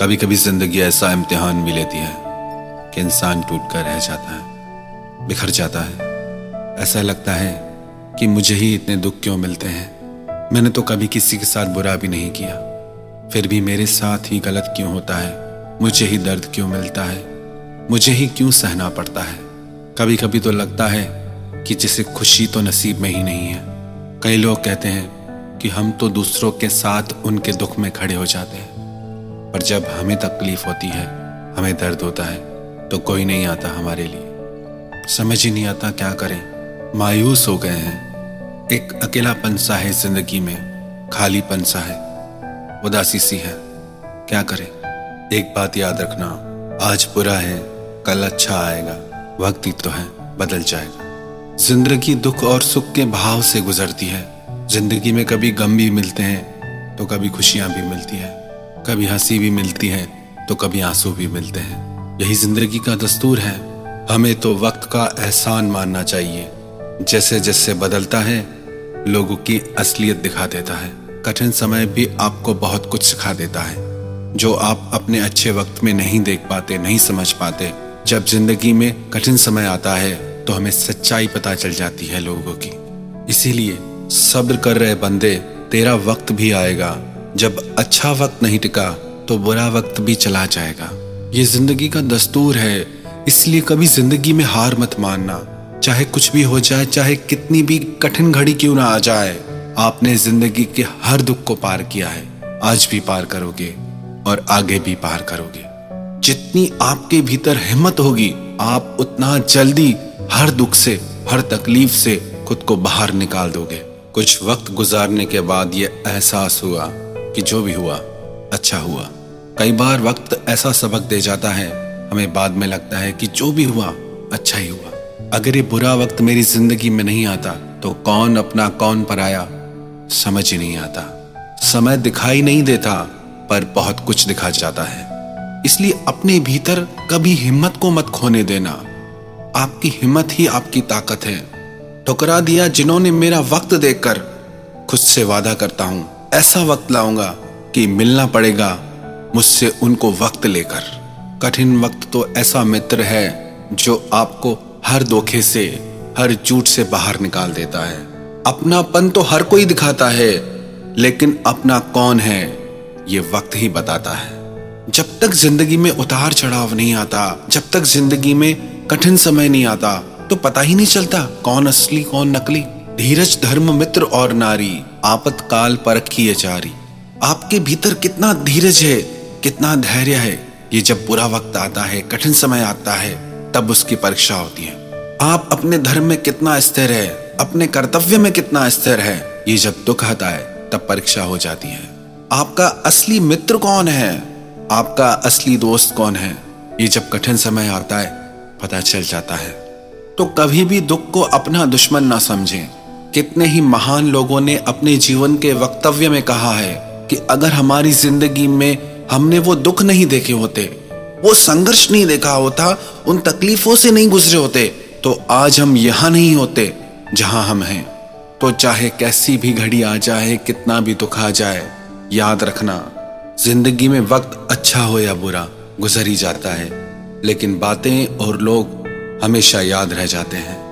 कभी कभी ज़िंदगी ऐसा इम्तिहान भी लेती है कि इंसान टूट कर रह जाता है, बिखर जाता है। ऐसा लगता है कि मुझे ही इतने दुख क्यों मिलते हैं? मैंने तो कभी किसी के साथ बुरा भी नहीं किया। फिर भी मेरे साथ ही गलत क्यों होता है? मुझे ही दर्द क्यों मिलता है? मुझे ही क्यों सहना पड़ता है? कभी कभी तो लगता है कि जिसे खुशी तो नसीब में ही नहीं है। कई लोग कहते हैं कि हम तो दूसरों के साथ उनके दुख में खड़े हो जाते हैं। पर जब हमें तकलीफ़ होती है, हमें दर्द होता है तो कोई नहीं आता हमारे लिए। समझ ही नहीं आता क्या करें। मायूस हो गए हैं। एक अकेला पंसा है ज़िंदगी में। खाली पंसा है। उदासी सी है। क्या करें? एक बात याद रखना, आज बुरा है, कल अच्छा आएगा। वक्त ही तो है, बदल जाएगा। ज़िंदगी दुख और सुख के भाव से गुजरती है। ज़िंदगी में कभी गम भी मिलते हैं तो कभी खुशियाँ भी मिलती है। कभी हँसी भी मिलती है तो कभी आँसू भी मिलते हैं। यही ज़िंदगी का दस्तूर है। हमें तो वक्त का एहसान मानना चाहिए। जैसे जैसे बदलता है, लोगों की असलियत दिखा देता है। कठिन समय भी आपको बहुत कुछ सिखा देता है। जो आप अपने अच्छे वक्त में नहीं देख पाते, नहीं समझ पाते, जब ज़िंदगी में कठिन समय आता है तो हमें सच्चाई पता चल जाती है लोगों की। इसीलिए, सब्र कर रहे बंदे, तेरा वक्त भी आएगा। जब अच्छा वक्त नहीं टिका तो बुरा वक्त भी चला जाएगा। ये ज़िंदगी का दस्तूर है, इसलिए कभी ज़िंदगी में हार मत मानना। चाहे कुछ भी हो जाए, चाहे कितनी भी कठिन घड़ी क्यों ना आ जाए, आपने ज़िंदगी के हर दुख को पार किया है। आज भी पार करोगे और आगे भी पार करोगे। जितनी आपके भीतर हिम्मत होगी, आप उतना जल्दी हर दुख से, हर तकलीफ़ से खुद को बाहर निकाल दोगे। कुछ वक्त गुजारने के बाद ये एहसास हुआ कि जो भी हुआ अच्छा हुआ। कई बार वक्त ऐसा सबक दे जाता है, हमें बाद में लगता है कि जो भी हुआ अच्छा ही हुआ। अगर ये बुरा वक्त मेरी ज़िंदगी में नहीं आता तो कौन अपना कौन पर आया, समझ ही नहीं आता। समय दिखाई नहीं देता, पर बहुत कुछ दिखा जाता है। इसलिए अपने भीतर कभी हिम्मत को मत खोने देना। आपकी हिम्मत ही आपकी ताकत है। ठुकरा दिया जिन्होंने मेरा वक्त देखकर, खुद से वादा करता हूँ ऐसा वक्त लाऊँगा कि मिलना पड़ेगा मुझसे उनको वक्त लेकर। कठिन वक्त तो ऐसा मित्र है जो आपको हर धोखे से, हर झूठ से बाहर निकाल देता है। अपनापन तो हर कोई दिखाता है, लेकिन अपना कौन है, ये वक्त ही बताता है। जब तक ज़िंदगी में उतार चढ़ाव नहीं आता, जब तक ज़िंदगी में कठिन समय नहीं आता तो पता ही नहीं चलता कौन असली, कौन नकली। धीरज, धर्म, मित्र और नारी आपातकाल परख की जारी आपके भीतर कितना धीरज है, कितना धैर्य है। ये जब बुरा वक्त आता है, कठिन समय आता है, तब उसकी परीक्षा होती है। आप अपने धर्म में कितना स्थिर है, अपने कर्तव्य में कितना स्थिर है, ये जब दुख आता है, तब परीक्षा हो जाती है। आपका असली मित्र कौन है? आपका असली दोस्त कौन है? ये जब कठिन समय आता है, पता चल जाता है। तो कभी भी दुख को अपना दुश्मन ना समझें। कितने ही महान लोगों ने अपने जीवन के वक्तव्य में कहा है कि अगर हमारी ज़िंदगी में हमने वो दुख नहीं देखे होते, वो संघर्ष नहीं देखा होता, उन तकलीफों से नहीं गुजरे होते तो आज हम यहाँ नहीं होते, जहाँ हम हैं। तो चाहे कैसी भी घड़ी आ जाए, कितना भी दुख आ जाए, याद रखना, ज़िंदगी में वक्त अच्छा हो या बुरा, गुजर ही जाता है। लेकिन बातें और लोग हमेशा याद रह जाते हैं।